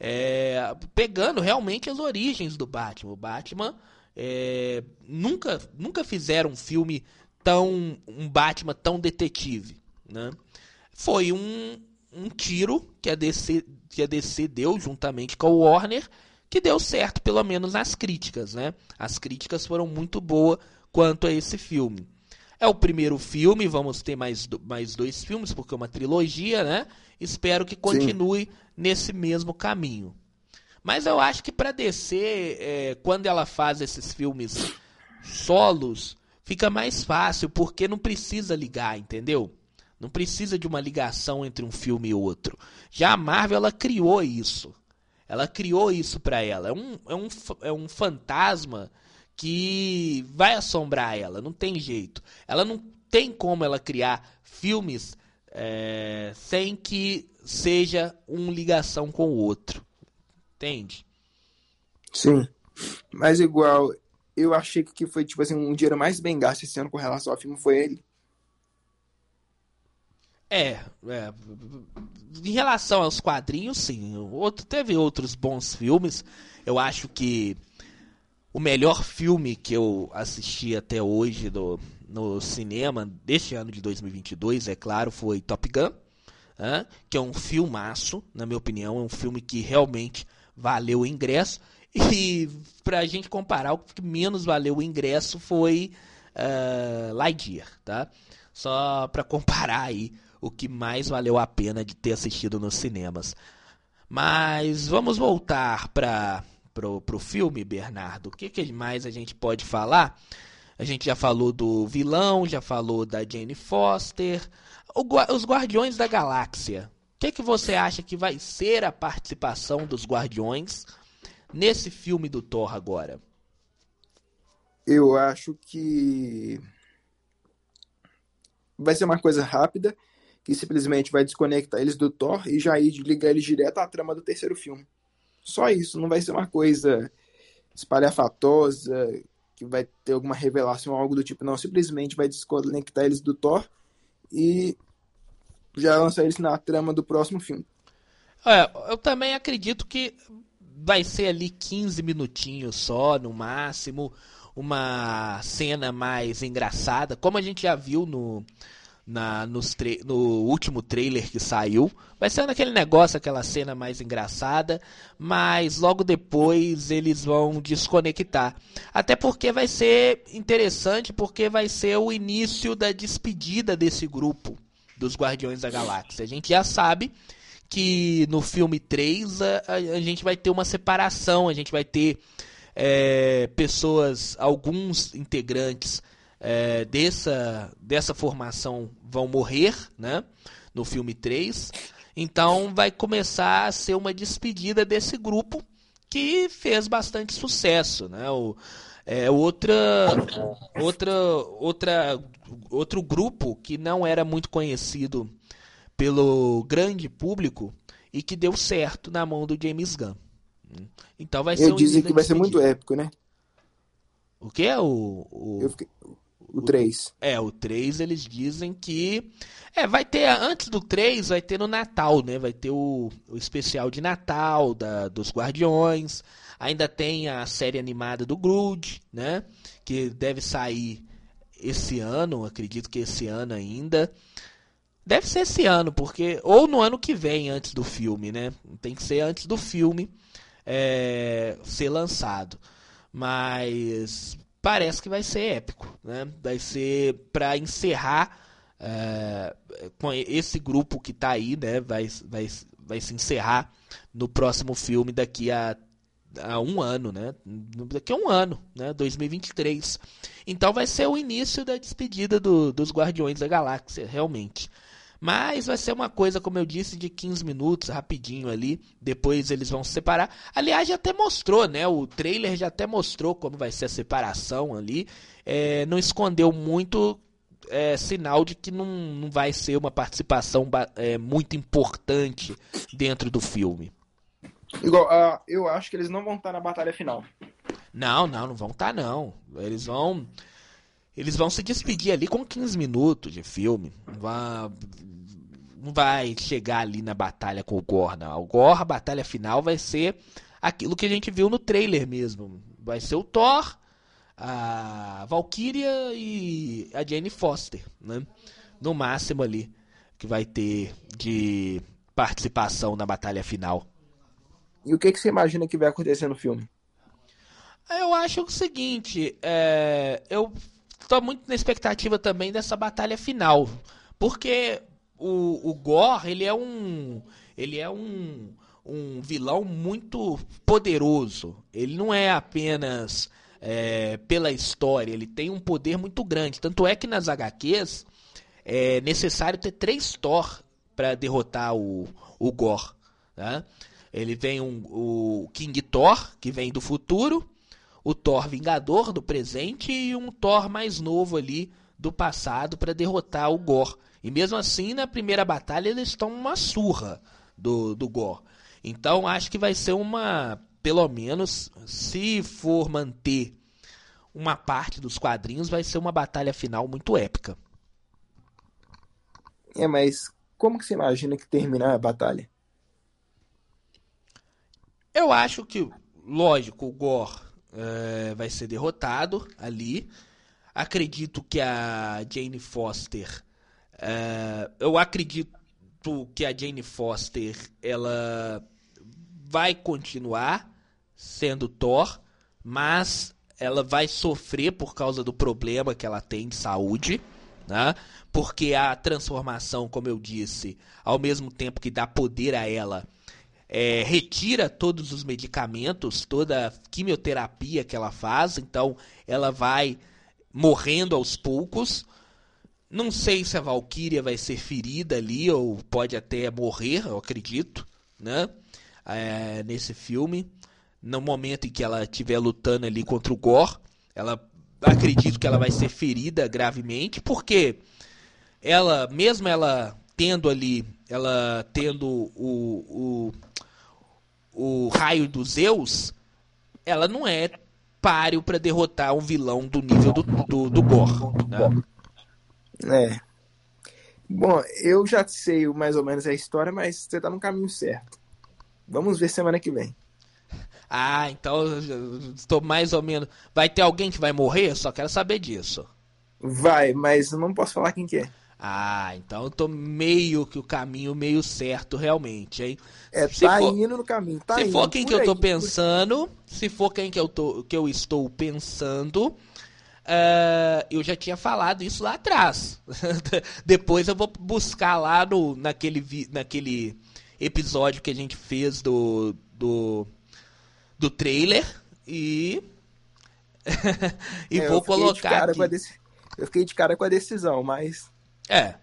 S1: É, pegando realmente as origens do Batman. O Batman é, nunca, nunca fizeram um filme tão. um Batman tão detetive. Né? Foi um, um tiro que a, DC, que a DC deu juntamente com o Warner, que deu certo, pelo menos nas críticas. Né? As críticas foram muito boas quanto a esse filme. É o primeiro filme, vamos ter mais, mais dois filmes, porque é uma trilogia, né? Espero que continue Sim. nesse mesmo caminho. Mas eu acho que para DC, é, quando ela faz esses filmes solos, fica mais fácil, porque não precisa ligar, entendeu? Não precisa de uma ligação entre um filme e outro. Já a Marvel, ela criou isso. Ela criou isso para ela. É um, é, um, é um fantasma que vai assombrar ela, não tem jeito. Ela não tem como ela criar filmes é, sem que seja uma ligação com o outro. Entende?
S2: Sim. Mas igual, eu achei que foi tipo assim, um dinheiro mais bem gasto esse ano com relação ao filme foi ele.
S1: É, é, em relação aos quadrinhos, sim. Outro, teve outros bons filmes. Eu acho que o melhor filme que eu assisti até hoje do, no cinema deste ano de 2022, é claro, foi Top Gun, que é um filmaço, na minha opinião, é um filme que realmente valeu o ingresso. E pra gente comparar, o que menos valeu o ingresso foi uh, Lightyear, tá? Só pra comparar aí o que mais valeu a pena de ter assistido nos cinemas. Mas vamos voltar para pro, pro filme, Bernardo, o que, que mais a gente pode falar? A gente já falou do vilão, já falou da Jane Foster, o, os Guardiões da Galáxia. O que, que você acha que vai ser a participação dos Guardiões nesse filme do Thor agora?
S2: Eu acho que vai ser uma coisa rápida, que simplesmente vai desconectar eles do Thor e já ir ligar eles direto à trama do terceiro filme. Só isso, não vai ser uma coisa espalhafatosa, que vai ter alguma revelação ou algo do tipo, não. Simplesmente vai desconectar eles do Thor e já lançar eles na trama do próximo filme.
S1: É, eu também acredito que vai ser ali 15 minutinhos só, no máximo. Uma cena mais engraçada, como a gente já viu no, na, no último trailer que saiu. Vai ser naquele negócio, aquela cena mais engraçada, mas logo depois eles vão desconectar. Até porque vai ser interessante, porque vai ser o início da despedida desse grupo dos Guardiões da Galáxia. A gente já sabe que no filme 3 a, a gente vai ter uma separação, a gente vai ter é, pessoas, alguns integrantes é, dessa, dessa formação vão morrer, né? No filme 3. Então vai começar a ser uma despedida desse grupo que fez bastante sucesso, né? O, é outra, outra, outra, outro grupo que não era muito conhecido pelo grande público e que deu certo na mão do James Gunn. Então vai ser.
S2: Eu um dizem que vai ser muito épico, né?
S1: O que é o, o...
S2: Fiquei... O 3.
S1: É, o 3 eles dizem que. É, vai ter. Antes do 3, vai ter no Natal, né? Vai ter o, o especial de Natal da, dos Guardiões. Ainda tem a série animada do Groot, né? Que deve sair esse ano, acredito que esse ano ainda. Deve ser esse ano, porque. Ou no ano que vem, antes do filme, né? Tem que ser antes do filme é, ser lançado. Mas parece que vai ser épico, né? Vai ser para encerrar é, com esse grupo que está aí, né? Vai, vai, vai se encerrar no próximo filme daqui a, a um ano, né? Daqui a um ano, né? 2023. Então vai ser o início da despedida do, dos Guardiões da Galáxia, realmente. Mas vai ser uma coisa, como eu disse, de 15 minutos, rapidinho ali. Depois eles vão se separar. Aliás, já até mostrou, né? O trailer já até mostrou como vai ser a separação ali. É, não escondeu muito é, sinal de que não, não vai ser uma participação é, muito importante dentro do filme.
S2: Igual, uh, eu acho que eles não vão estar na batalha final.
S1: Não, não, não vão estar não. Eles vão eles vão se despedir ali com 15 minutos de filme. não vai chegar ali na batalha com o Gore, não. O Gore, a batalha final vai ser aquilo que a gente viu no trailer mesmo. Vai ser o Thor, a Valkyria e a Jane Foster, né? No máximo ali que vai ter de participação na batalha final.
S2: E o que, que você imagina que vai acontecer no filme?
S1: Eu acho o seguinte, é, eu estou muito na expectativa também dessa batalha final, porque o, o Gore ele é um ele é um, um vilão muito poderoso. Ele não é apenas é, pela história, ele tem um poder muito grande. Tanto é que nas HQs é necessário ter três Thor para derrotar o, o Gore. Tá? Ele vem um, o King Thor, que vem do futuro, o Thor Vingador do presente e um Thor mais novo ali do passado para derrotar o Gore. E mesmo assim, na primeira batalha, eles estão uma surra do, do Gore. Então acho que vai ser uma. Pelo menos, se for manter uma parte dos quadrinhos, vai ser uma batalha final muito épica.
S2: É, mas como que você imagina que terminar a batalha?
S1: Eu acho que, lógico, o Gore é, vai ser derrotado ali. Acredito que a Jane Foster. É, eu acredito que a Jane Foster ela vai continuar sendo Thor, mas ela vai sofrer por causa do problema que ela tem de saúde, né? Porque a transformação, como eu disse, ao mesmo tempo que dá poder a ela, é, retira todos os medicamentos, toda a quimioterapia que ela faz, então ela vai morrendo aos poucos. Não sei se a Valkyria vai ser ferida ali ou pode até morrer, eu acredito, né? É, nesse filme, no momento em que ela estiver lutando ali contra o Gore, ela acredito que ela vai ser ferida gravemente, porque ela, mesmo ela tendo ali, ela tendo o, o o raio dos Zeus, ela não é páreo para derrotar um vilão do nível do, do, do Gor.
S2: Né? É. Bom, eu já sei mais ou menos a história, mas você tá no caminho certo. Vamos ver semana que vem.
S1: Ah, então estou mais ou menos. Vai ter alguém que vai morrer? Eu só quero saber disso.
S2: Vai, mas não posso falar quem que é.
S1: Ah, então eu tô meio que o caminho meio certo realmente, hein?
S2: É, se tá for, indo no caminho, tá
S1: Se
S2: indo,
S1: for quem que aí, eu tô pensando, se for quem que eu, tô, que eu estou pensando, uh, eu já tinha falado isso lá atrás. *laughs* Depois eu vou buscar lá no, naquele, naquele episódio que a gente fez do, do, do trailer e, *laughs* e é, vou colocar aqui.
S2: Eu fiquei de cara com a decisão, mas
S1: é.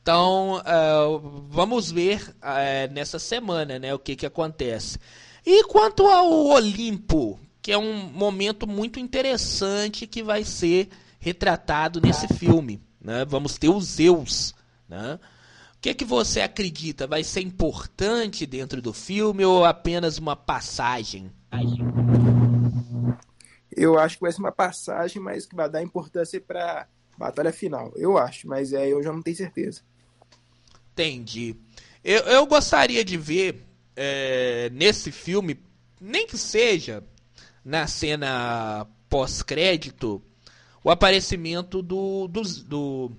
S1: Então, uh, vamos ver uh, nessa semana né, o que, que acontece. E quanto ao Olimpo, que é um momento muito interessante que vai ser retratado nesse filme. Né? Vamos ter os Zeus. Né? O que, que você acredita? Vai ser importante dentro do filme ou apenas uma passagem?
S2: Eu acho que vai ser uma passagem, mas que vai dar importância para Batalha final, eu acho, mas é, eu já não tenho certeza.
S1: Entendi. Eu, eu gostaria de ver é, nesse filme, nem que seja na cena pós-crédito, o aparecimento do, do, do,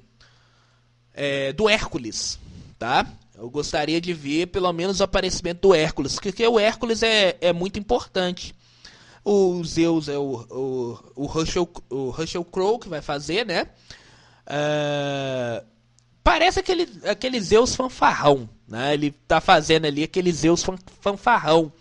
S1: é, do Hércules, tá? Eu gostaria de ver pelo menos o aparecimento do Hércules, porque o Hércules é, é muito importante. O Zeus é o, o, o, o Crowe que vai fazer, né? Uh, parece aquele, aquele Zeus fanfarrão, né? Ele tá fazendo ali aquele Zeus fanfarrão.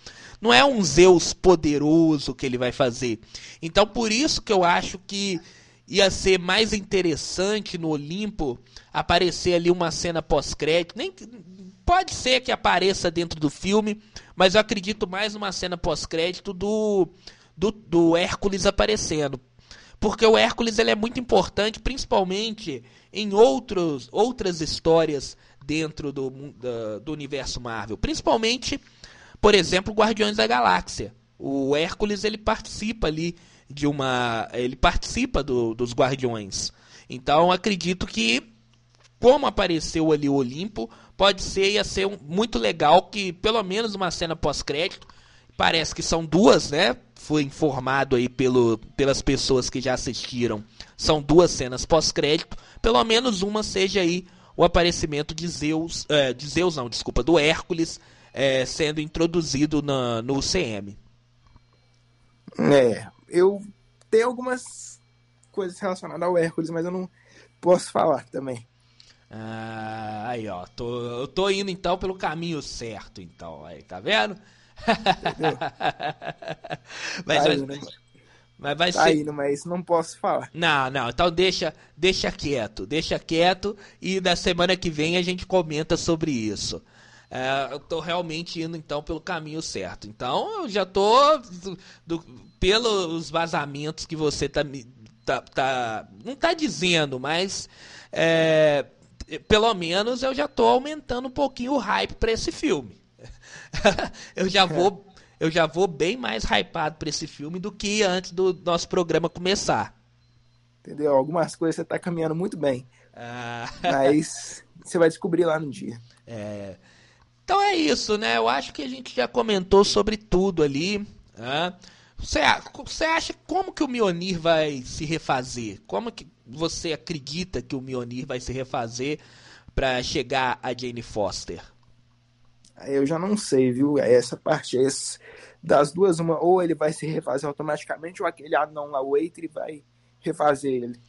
S1: Não é um Zeus poderoso que ele vai fazer. Então por isso que eu acho que ia ser mais interessante no Olimpo aparecer ali uma cena pós-crédito. Nem pode ser que apareça dentro do filme, mas eu acredito mais numa cena pós-crédito do, do, do Hércules aparecendo porque o Hércules ele é muito importante, principalmente em outros, outras histórias dentro do, do, do universo Marvel, principalmente, por exemplo, Guardiões da Galáxia. O Hércules ele participa ali de uma, ele participa do, dos Guardiões. Então acredito que como apareceu ali o Olimpo, pode ser, ia ser um, muito legal que pelo menos uma cena pós-crédito, parece que são duas, né? Foi informado aí pelo, pelas pessoas que já assistiram, são duas cenas pós-crédito, pelo menos uma seja aí o aparecimento de Zeus, é, de Zeus não, desculpa, do Hércules é, sendo introduzido na, no CM.
S2: É, eu tenho algumas coisas relacionadas ao Hércules, mas eu não posso falar também.
S1: Ah, aí, ó. Tô, eu tô indo então pelo caminho certo, então. Aí, tá vendo? *laughs*
S2: mas, tá indo, mas vai tá ser... indo, mas não posso falar.
S1: Não, não. Então deixa, deixa quieto. Deixa quieto e na semana que vem a gente comenta sobre isso. É, eu tô realmente indo então pelo caminho certo. Então eu já tô do, do, pelos vazamentos que você tá, tá, tá não tá dizendo, mas é, pelo menos eu já tô aumentando um pouquinho o hype para esse filme. *laughs* eu já vou eu já vou bem mais hypado para esse filme do que antes do nosso programa começar.
S2: Entendeu? Algumas coisas você tá caminhando muito bem. Ah. Mas você vai descobrir lá no dia.
S1: É. Então é isso, né? Eu acho que a gente já comentou sobre tudo ali. Né? Você, você acha como que o Mionir vai se refazer? Como que você acredita que o Mionir vai se refazer para chegar a Jane Foster?
S2: Eu já não sei, viu? Essa parte esse, das duas, uma, ou ele vai se refazer automaticamente, ou aquele anão lá, o Eitri, vai refazer ele.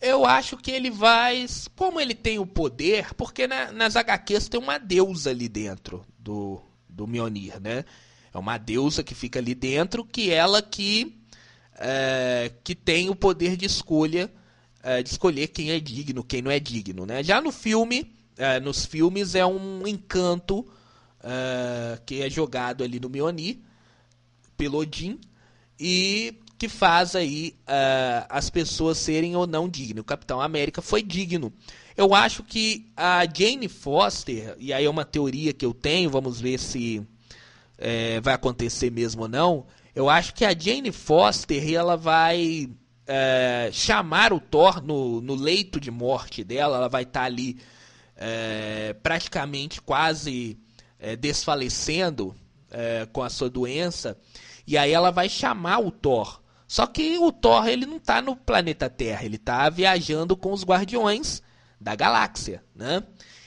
S1: Eu acho que ele vai. Como ele tem o poder, porque na, nas HQs tem uma deusa ali dentro do, do Mionir, né? É uma deusa que fica ali dentro, que ela que, é, que tem o poder de escolha, é, de escolher quem é digno, quem não é digno, né? Já no filme, é, nos filmes é um encanto é, que é jogado ali no Mionir, pelo Odin, e que faz aí uh, as pessoas serem ou não dignas. O Capitão América foi digno. Eu acho que a Jane Foster, e aí é uma teoria que eu tenho, vamos ver se é, vai acontecer mesmo ou não. Eu acho que a Jane Foster ela vai é, chamar o Thor no, no, leito de morte dela, ela vai estar tá ali é, praticamente quase desfalecendo com a sua doença, e aí ela vai chamar o Thor só que o Thor ele não está no planeta Terra, ele está viajando com os Guardiões da Galáxia, né?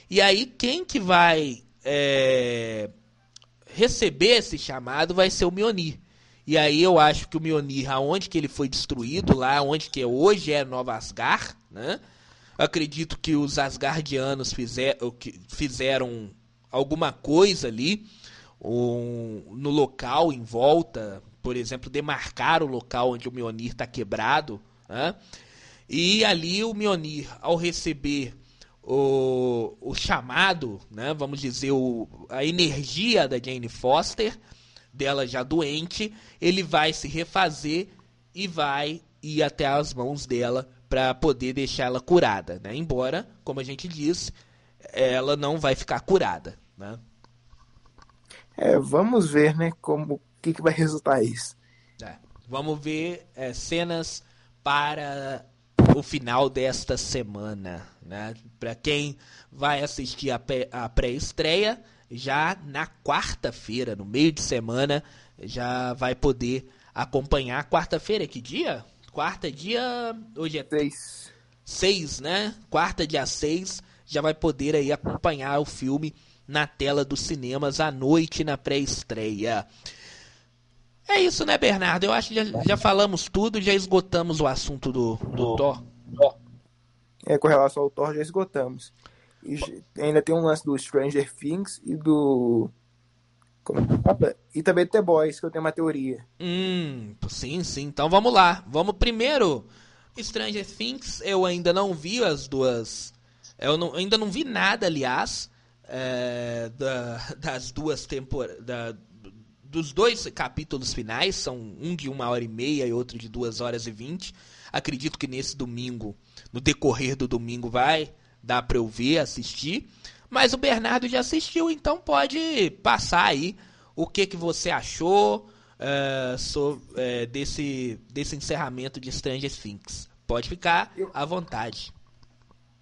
S1: E aí quem que vai é, receber esse chamado vai ser o Mionir. E aí eu acho que o Mionir, aonde que ele foi destruído, lá onde que hoje é Nova Asgard, né? acredito que os Asgardianos fizer, fizeram alguma coisa ali um, no local em volta por exemplo, demarcar o local onde o Mionir está quebrado. Né? E ali o Mionir, ao receber o, o chamado, né, vamos dizer, o, a energia da Jane Foster, dela já doente, ele vai se refazer e vai ir até as mãos dela para poder deixar ela curada. Né? Embora, como a gente disse, ela não vai ficar curada. Né?
S2: É, vamos ver né, como que, que vai resultar isso.
S1: É, vamos ver é, cenas para o final desta semana. Né? Para quem vai assistir a pré-estreia, já na quarta-feira, no meio de semana, já vai poder acompanhar. Quarta-feira, que dia? Quarta dia. Hoje é.
S2: Seis.
S1: Seis, né? Quarta, dia seis, já vai poder aí acompanhar o filme na tela dos cinemas à noite na pré-estreia. É isso, né, Bernardo? Eu acho que já, já falamos tudo, já esgotamos o assunto do, do Thor.
S2: É, com relação ao Thor, já esgotamos. E ainda tem um lance do Stranger Things e do. E também do The Boys, que eu tenho uma teoria.
S1: Hum, sim, sim. Então vamos lá. Vamos primeiro. Stranger Things, eu ainda não vi as duas. Eu não, ainda não vi nada, aliás, é, da, das duas temporadas dos dois capítulos finais, são um de uma hora e meia e outro de duas horas e vinte. Acredito que nesse domingo, no decorrer do domingo, vai dar para eu ver, assistir. Mas o Bernardo já assistiu, então pode passar aí o que, que você achou uh, eh, sobre, uh, desse, desse encerramento de Stranger Things. Pode ficar
S2: eu,
S1: à vontade.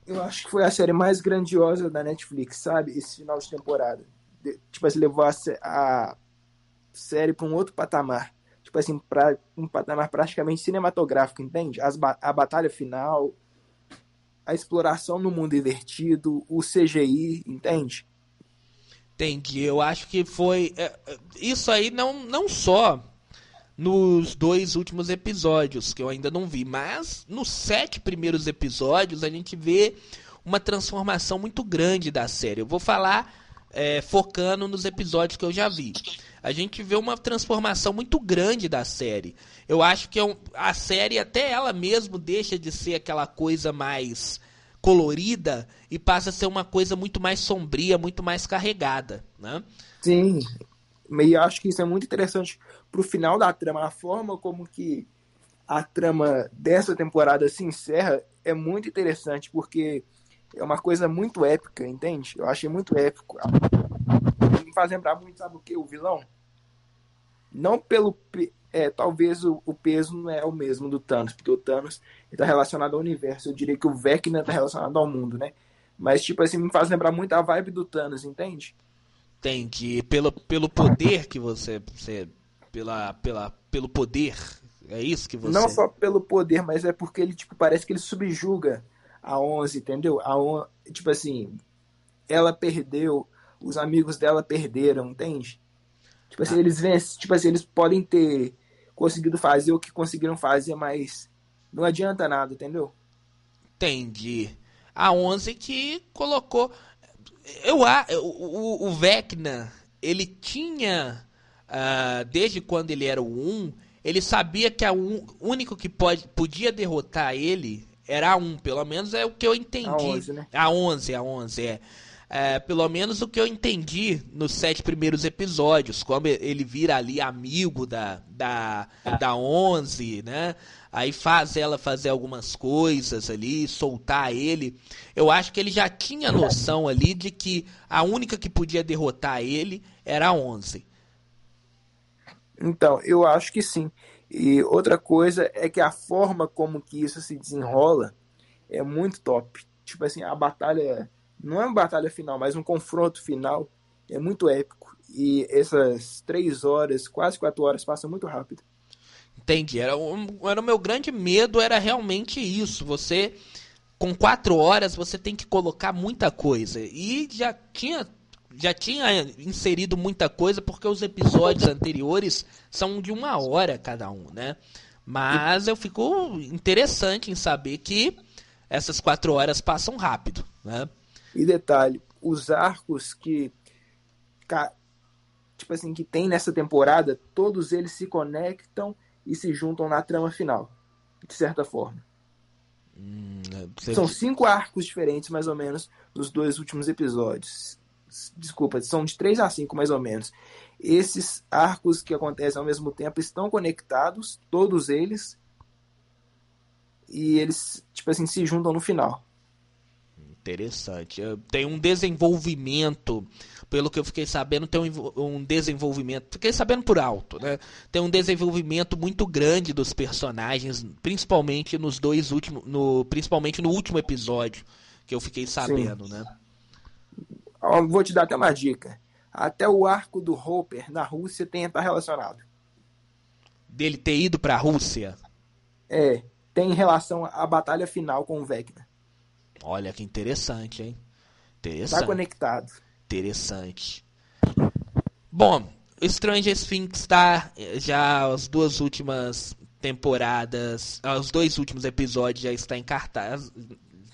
S2: Eu acho que foi a série mais grandiosa da Netflix, sabe? Esse final de temporada. De, tipo assim, levou a, a série para um outro patamar. Tipo assim, para um patamar praticamente cinematográfico, entende? As, a batalha final, a exploração no mundo invertido, o CGI, entende?
S1: Entendi. Eu acho que foi. É, é, isso aí não, não só nos dois últimos episódios, que eu ainda não vi, mas nos sete primeiros episódios a gente vê uma transformação muito grande da série. Eu vou falar é, focando nos episódios que eu já vi. A gente vê uma transformação muito grande da série. Eu acho que é a série, até ela mesmo, deixa de ser aquela coisa mais colorida e passa a ser uma coisa muito mais sombria, muito mais carregada, né?
S2: Sim, e acho que isso é muito interessante pro final da trama. A forma como que a trama dessa temporada se encerra é muito interessante, porque é uma coisa muito épica, entende? Eu achei muito épico. Me faz lembrar muito, sabe o que? O vilão? Não pelo. É, talvez o, o, peso não é o mesmo do Thanos, porque o Thanos está relacionado ao universo. Eu diria que o Vecna está relacionado ao mundo, né? Mas, tipo assim, me faz lembrar muito a vibe do Thanos, entende?
S1: Entendi. Pelo, pelo poder que você, você pela, pela, pelo poder. É isso que você.
S2: Não só pelo poder, mas é porque ele, tipo, parece que ele subjuga a 11, entendeu? A on... Tipo assim, ela perdeu, os amigos dela perderam, entende? Tipo assim, ah. eles vêm, tipo assim, eles podem ter conseguido fazer o que conseguiram fazer, mas não adianta nada, entendeu?
S1: Entendi. A 11 que colocou. Eu, o, o, o Vecna, ele tinha uh, desde quando ele era o 1, ele sabia que o único que pode, podia derrotar ele era a 1, pelo menos é o que eu entendi. A
S2: 11, né?
S1: A 11, a 11, é. É. pelo menos o que eu entendi nos sete primeiros episódios, como ele vira ali amigo da, da, da 11, né? Aí faz ela fazer algumas coisas ali, soltar ele. Eu acho que ele já tinha noção ali de que a única que podia derrotar ele era a 11.
S2: Então, eu acho que sim. E outra coisa é que a forma como que isso se desenrola é muito top. Tipo assim, a batalha não é uma batalha final, mas um confronto final é muito épico. E essas três horas, quase quatro horas, passam muito rápido.
S1: Entendi. Era, era o meu grande medo, era realmente isso. Você, com quatro horas, você tem que colocar muita coisa. E já tinha já tinha inserido muita coisa porque os episódios anteriores são de uma hora cada um, né? Mas eu fico interessante em saber que essas quatro horas passam rápido, né?
S2: E detalhe, os arcos que tipo assim que tem nessa temporada, todos eles se conectam e se juntam na trama final, de certa forma. Hum, é, São cinco arcos diferentes, mais ou menos, nos dois últimos episódios desculpa, são de 3 a 5 mais ou menos. Esses arcos que acontecem ao mesmo tempo estão conectados, todos eles, e eles, tipo assim, se juntam no final.
S1: Interessante. Tem um desenvolvimento, pelo que eu fiquei sabendo, tem um, desenvolvimento. Fiquei sabendo por alto, né? Tem um desenvolvimento muito grande dos personagens, principalmente nos dois últimos. No, principalmente no último episódio, que eu fiquei sabendo, Sim. né?
S2: Vou te dar até uma dica. Até o arco do Hopper na Rússia tem estar relacionado.
S1: Dele ter ido para a Rússia?
S2: É, tem relação à batalha final com o Vecna.
S1: Olha que interessante, hein? Interessante.
S2: Tá conectado.
S1: Interessante. Bom, Stranger Things está já as duas últimas temporadas, os dois últimos episódios já está em cartaz,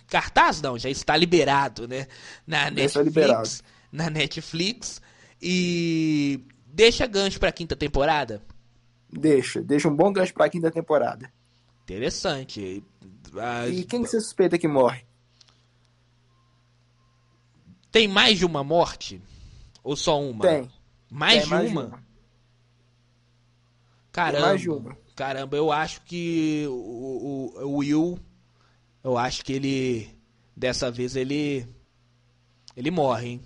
S1: Cartaz não, já está liberado, né? Na Netflix. Na Netflix. E deixa gancho para a quinta temporada?
S2: Deixa, deixa um bom gancho para a quinta temporada.
S1: Interessante.
S2: E quem que você suspeita que morre?
S1: Tem mais de uma morte? Ou só uma?
S2: Tem.
S1: Mais, Tem,
S2: de, mais
S1: uma?
S2: de uma?
S1: Caramba.
S2: mais de uma.
S1: Caramba, eu acho que o, o, o Will eu acho que ele dessa vez ele ele morre, hein?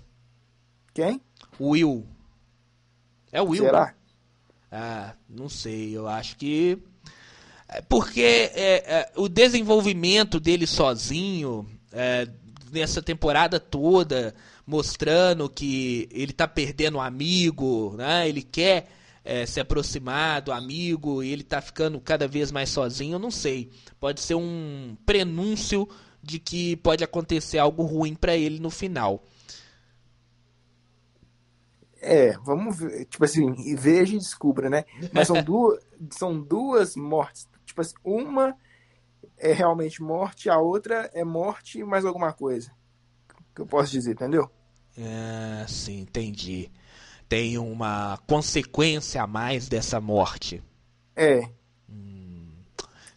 S2: Quem?
S1: O Will. É o Will?
S2: Será?
S1: Ah, não sei. Eu acho que é porque é, é, o desenvolvimento dele sozinho é, nessa temporada toda, mostrando que ele tá perdendo um amigo, né? Ele quer é, se aproximar do amigo e ele tá ficando cada vez mais sozinho, eu não sei. Pode ser um prenúncio de que pode acontecer algo ruim para ele no final.
S2: É, vamos ver, tipo assim, veja e descubra, né? Mas são *laughs* duas, são duas mortes. Tipo assim, uma é realmente morte, a outra é morte mais alguma coisa. Que eu posso dizer, entendeu?
S1: É, sim, entendi. Tem uma consequência a mais dessa morte.
S2: É.
S1: Hum,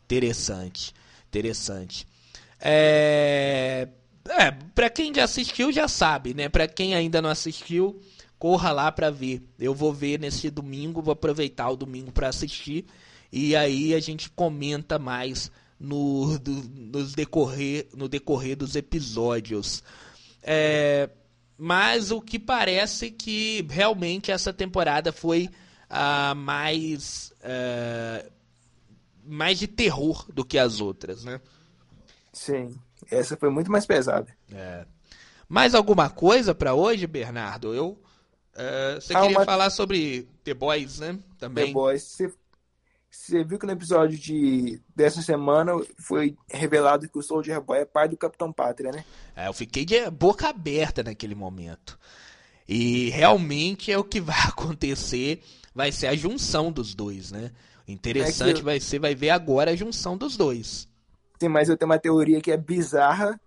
S1: interessante, interessante. É, é para quem já assistiu já sabe, né? Para quem ainda não assistiu, corra lá para ver. Eu vou ver nesse domingo, vou aproveitar o domingo para assistir e aí a gente comenta mais no, do, nos decorrer, no decorrer dos episódios. É, mas o que parece que realmente essa temporada foi a mais uh, mais de terror do que as outras, né?
S2: Sim, essa foi muito mais pesada.
S1: É. Mais alguma coisa para hoje, Bernardo? Eu uh, você ah, queria uma... falar sobre The Boys, né? Também.
S2: The Boys. Você você viu que no episódio de, dessa semana foi revelado que o Soldier Boy é pai do Capitão Pátria, né?
S1: É, eu fiquei de boca aberta naquele momento. E realmente é o que vai *laughs* acontecer, vai ser a junção dos dois, né? Interessante é vai ser, vai ver agora a junção dos dois.
S2: Sim, mas eu tenho uma teoria que é bizarra,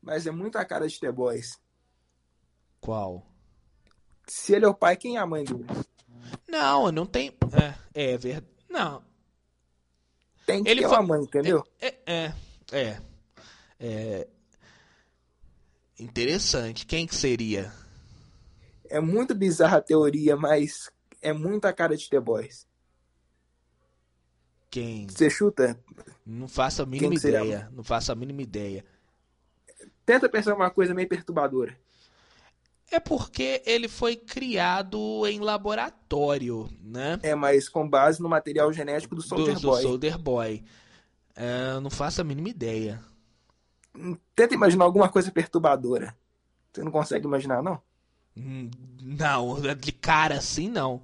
S2: mas é muito a cara de The Boys.
S1: Qual?
S2: Se ele é o pai, quem é a mãe dele?
S1: Não, não tem. É, é verdade. Não.
S2: Tem que ele ter uma mãe, entendeu?
S1: É, é, é, é. Interessante. Quem que seria?
S2: É muito bizarra a teoria, mas é muita cara de The Boys.
S1: Quem?
S2: Você chuta?
S1: Não faço a mínima ideia. Não faço a mínima ideia.
S2: Tenta pensar uma coisa meio perturbadora.
S1: É porque ele foi criado em laboratório, né?
S2: É, mas com base no material genético do Soldier do, Boy.
S1: Do Soldier Boy. É, não faço a mínima ideia.
S2: Tenta imaginar alguma coisa perturbadora. Você não consegue imaginar, não?
S1: Hum, não, de cara assim, não.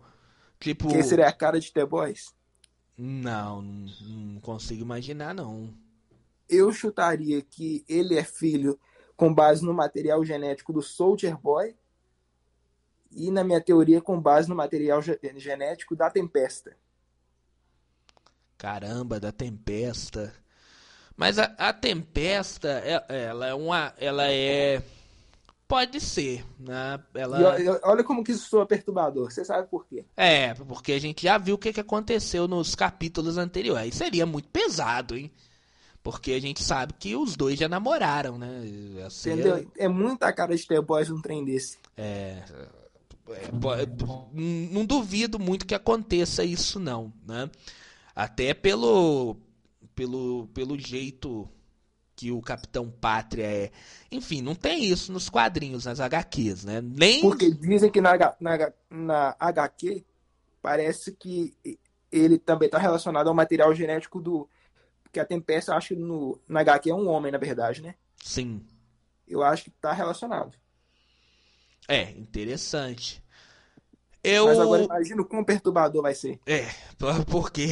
S1: Tipo...
S2: Quem seria a cara de The Boys?
S1: Não, não consigo imaginar, não.
S2: Eu chutaria que ele é filho com base no material genético do Soldier Boy e, na minha teoria, com base no material genético da Tempesta.
S1: Caramba, da Tempesta. Mas a, a Tempesta, é, ela é uma. Ela é. Pode ser, né? Ela...
S2: E olha como que isso soa perturbador. Você sabe por quê?
S1: É, porque a gente já viu o que, que aconteceu nos capítulos anteriores. Seria muito pesado, hein? Porque a gente sabe que os dois já namoraram, né?
S2: Entendeu? É muita cara de ter boys um trem desse.
S1: É, é, não duvido muito que aconteça isso não, né? Até pelo pelo pelo jeito que o Capitão Pátria é. Enfim, não tem isso nos quadrinhos, nas HQs, né? Nem
S2: Porque dizem que na, na, na HQ parece que ele também está relacionado ao material genético do porque a Tempesta, acho que no, na HQ é um homem, na verdade, né?
S1: Sim.
S2: Eu acho que tá relacionado.
S1: É, interessante. Eu...
S2: Mas agora imagino quão perturbador vai ser.
S1: É, *laughs* porque.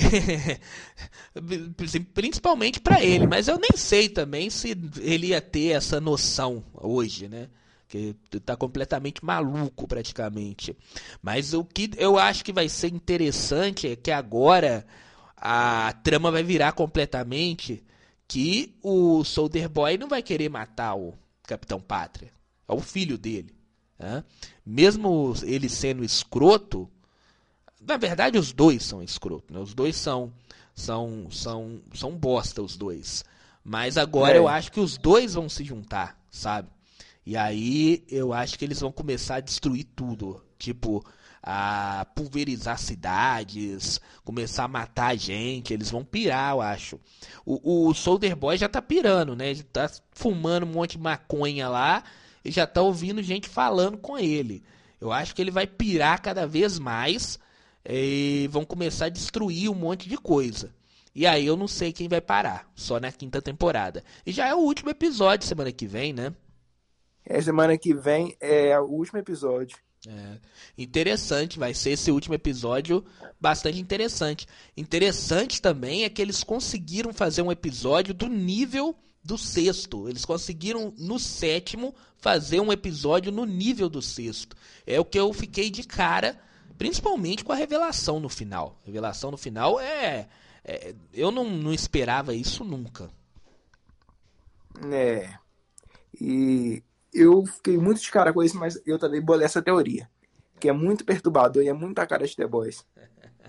S1: Principalmente para ele, mas eu nem sei também se ele ia ter essa noção hoje, né? Que tá completamente maluco praticamente. Mas o que eu acho que vai ser interessante é que agora a trama vai virar completamente que o Soldier Boy não vai querer matar o Capitão Pátria. É o filho dele. Né? Mesmo ele sendo escroto, na verdade os dois são escroto. Né? Os dois são, são, são, são bosta, os dois. Mas agora é. eu acho que os dois vão se juntar, sabe? E aí eu acho que eles vão começar a destruir tudo. Tipo, a pulverizar cidades, começar a matar gente, eles vão pirar, eu acho. O, o Soldier Boy já tá pirando, né? Ele tá fumando um monte de maconha lá e já tá ouvindo gente falando com ele. Eu acho que ele vai pirar cada vez mais e vão começar a destruir um monte de coisa. E aí eu não sei quem vai parar, só na quinta temporada. E já é o último episódio semana que vem, né?
S2: É, semana que vem é o último episódio.
S1: É, interessante, vai ser esse último episódio bastante interessante. Interessante também é que eles conseguiram fazer um episódio do nível do sexto. Eles conseguiram no sétimo fazer um episódio no nível do sexto. É o que eu fiquei de cara, principalmente com a revelação no final. Revelação no final é, é eu não, não esperava isso nunca.
S2: É. E eu fiquei muito de cara com isso, mas eu também bolei essa teoria. Que é muito perturbador e é muita cara de The Boys.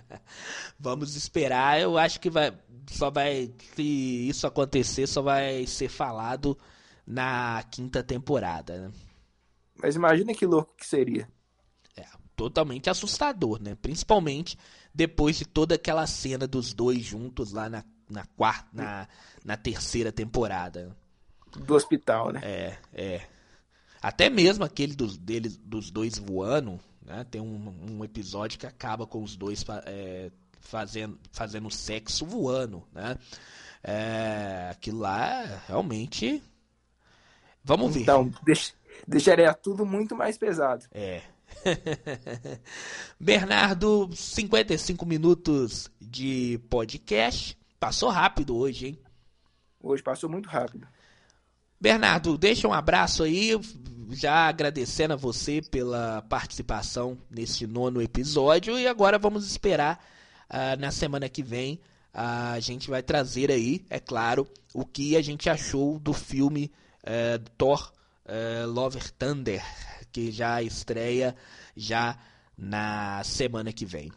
S2: *laughs*
S1: Vamos esperar. Eu acho que vai. Só vai. Se isso acontecer, só vai ser falado na quinta temporada, né?
S2: Mas imagina que louco que seria.
S1: É, totalmente assustador, né? Principalmente depois de toda aquela cena dos dois juntos lá na, na quarta, na, na terceira temporada.
S2: Do hospital, né?
S1: É, é. Até mesmo aquele dos, deles, dos dois voando, né? Tem um, um episódio que acaba com os dois é, fazendo, fazendo sexo voando, né? É, aquilo lá realmente. Vamos ver.
S2: Então, deixa, deixaria tudo muito mais pesado.
S1: É. *laughs* Bernardo, 55 minutos de podcast. Passou rápido hoje, hein?
S2: Hoje passou muito rápido.
S1: Bernardo, deixa um abraço aí, já agradecendo a você pela participação neste nono episódio. E agora vamos esperar uh, na semana que vem. Uh, a gente vai trazer aí, é claro, o que a gente achou do filme uh, Thor uh, Lover Thunder, que já estreia já na semana que vem.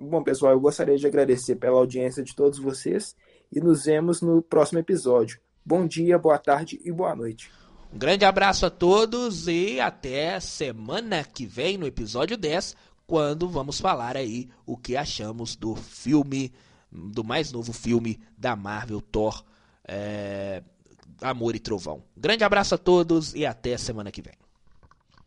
S2: Bom, pessoal, eu gostaria de agradecer pela audiência de todos vocês e nos vemos no próximo episódio. Bom dia, boa tarde e boa noite.
S1: Um grande abraço a todos e até semana que vem no episódio 10, quando vamos falar aí o que achamos do filme, do mais novo filme da Marvel Thor, é, Amor e Trovão. Grande abraço a todos e até semana que vem.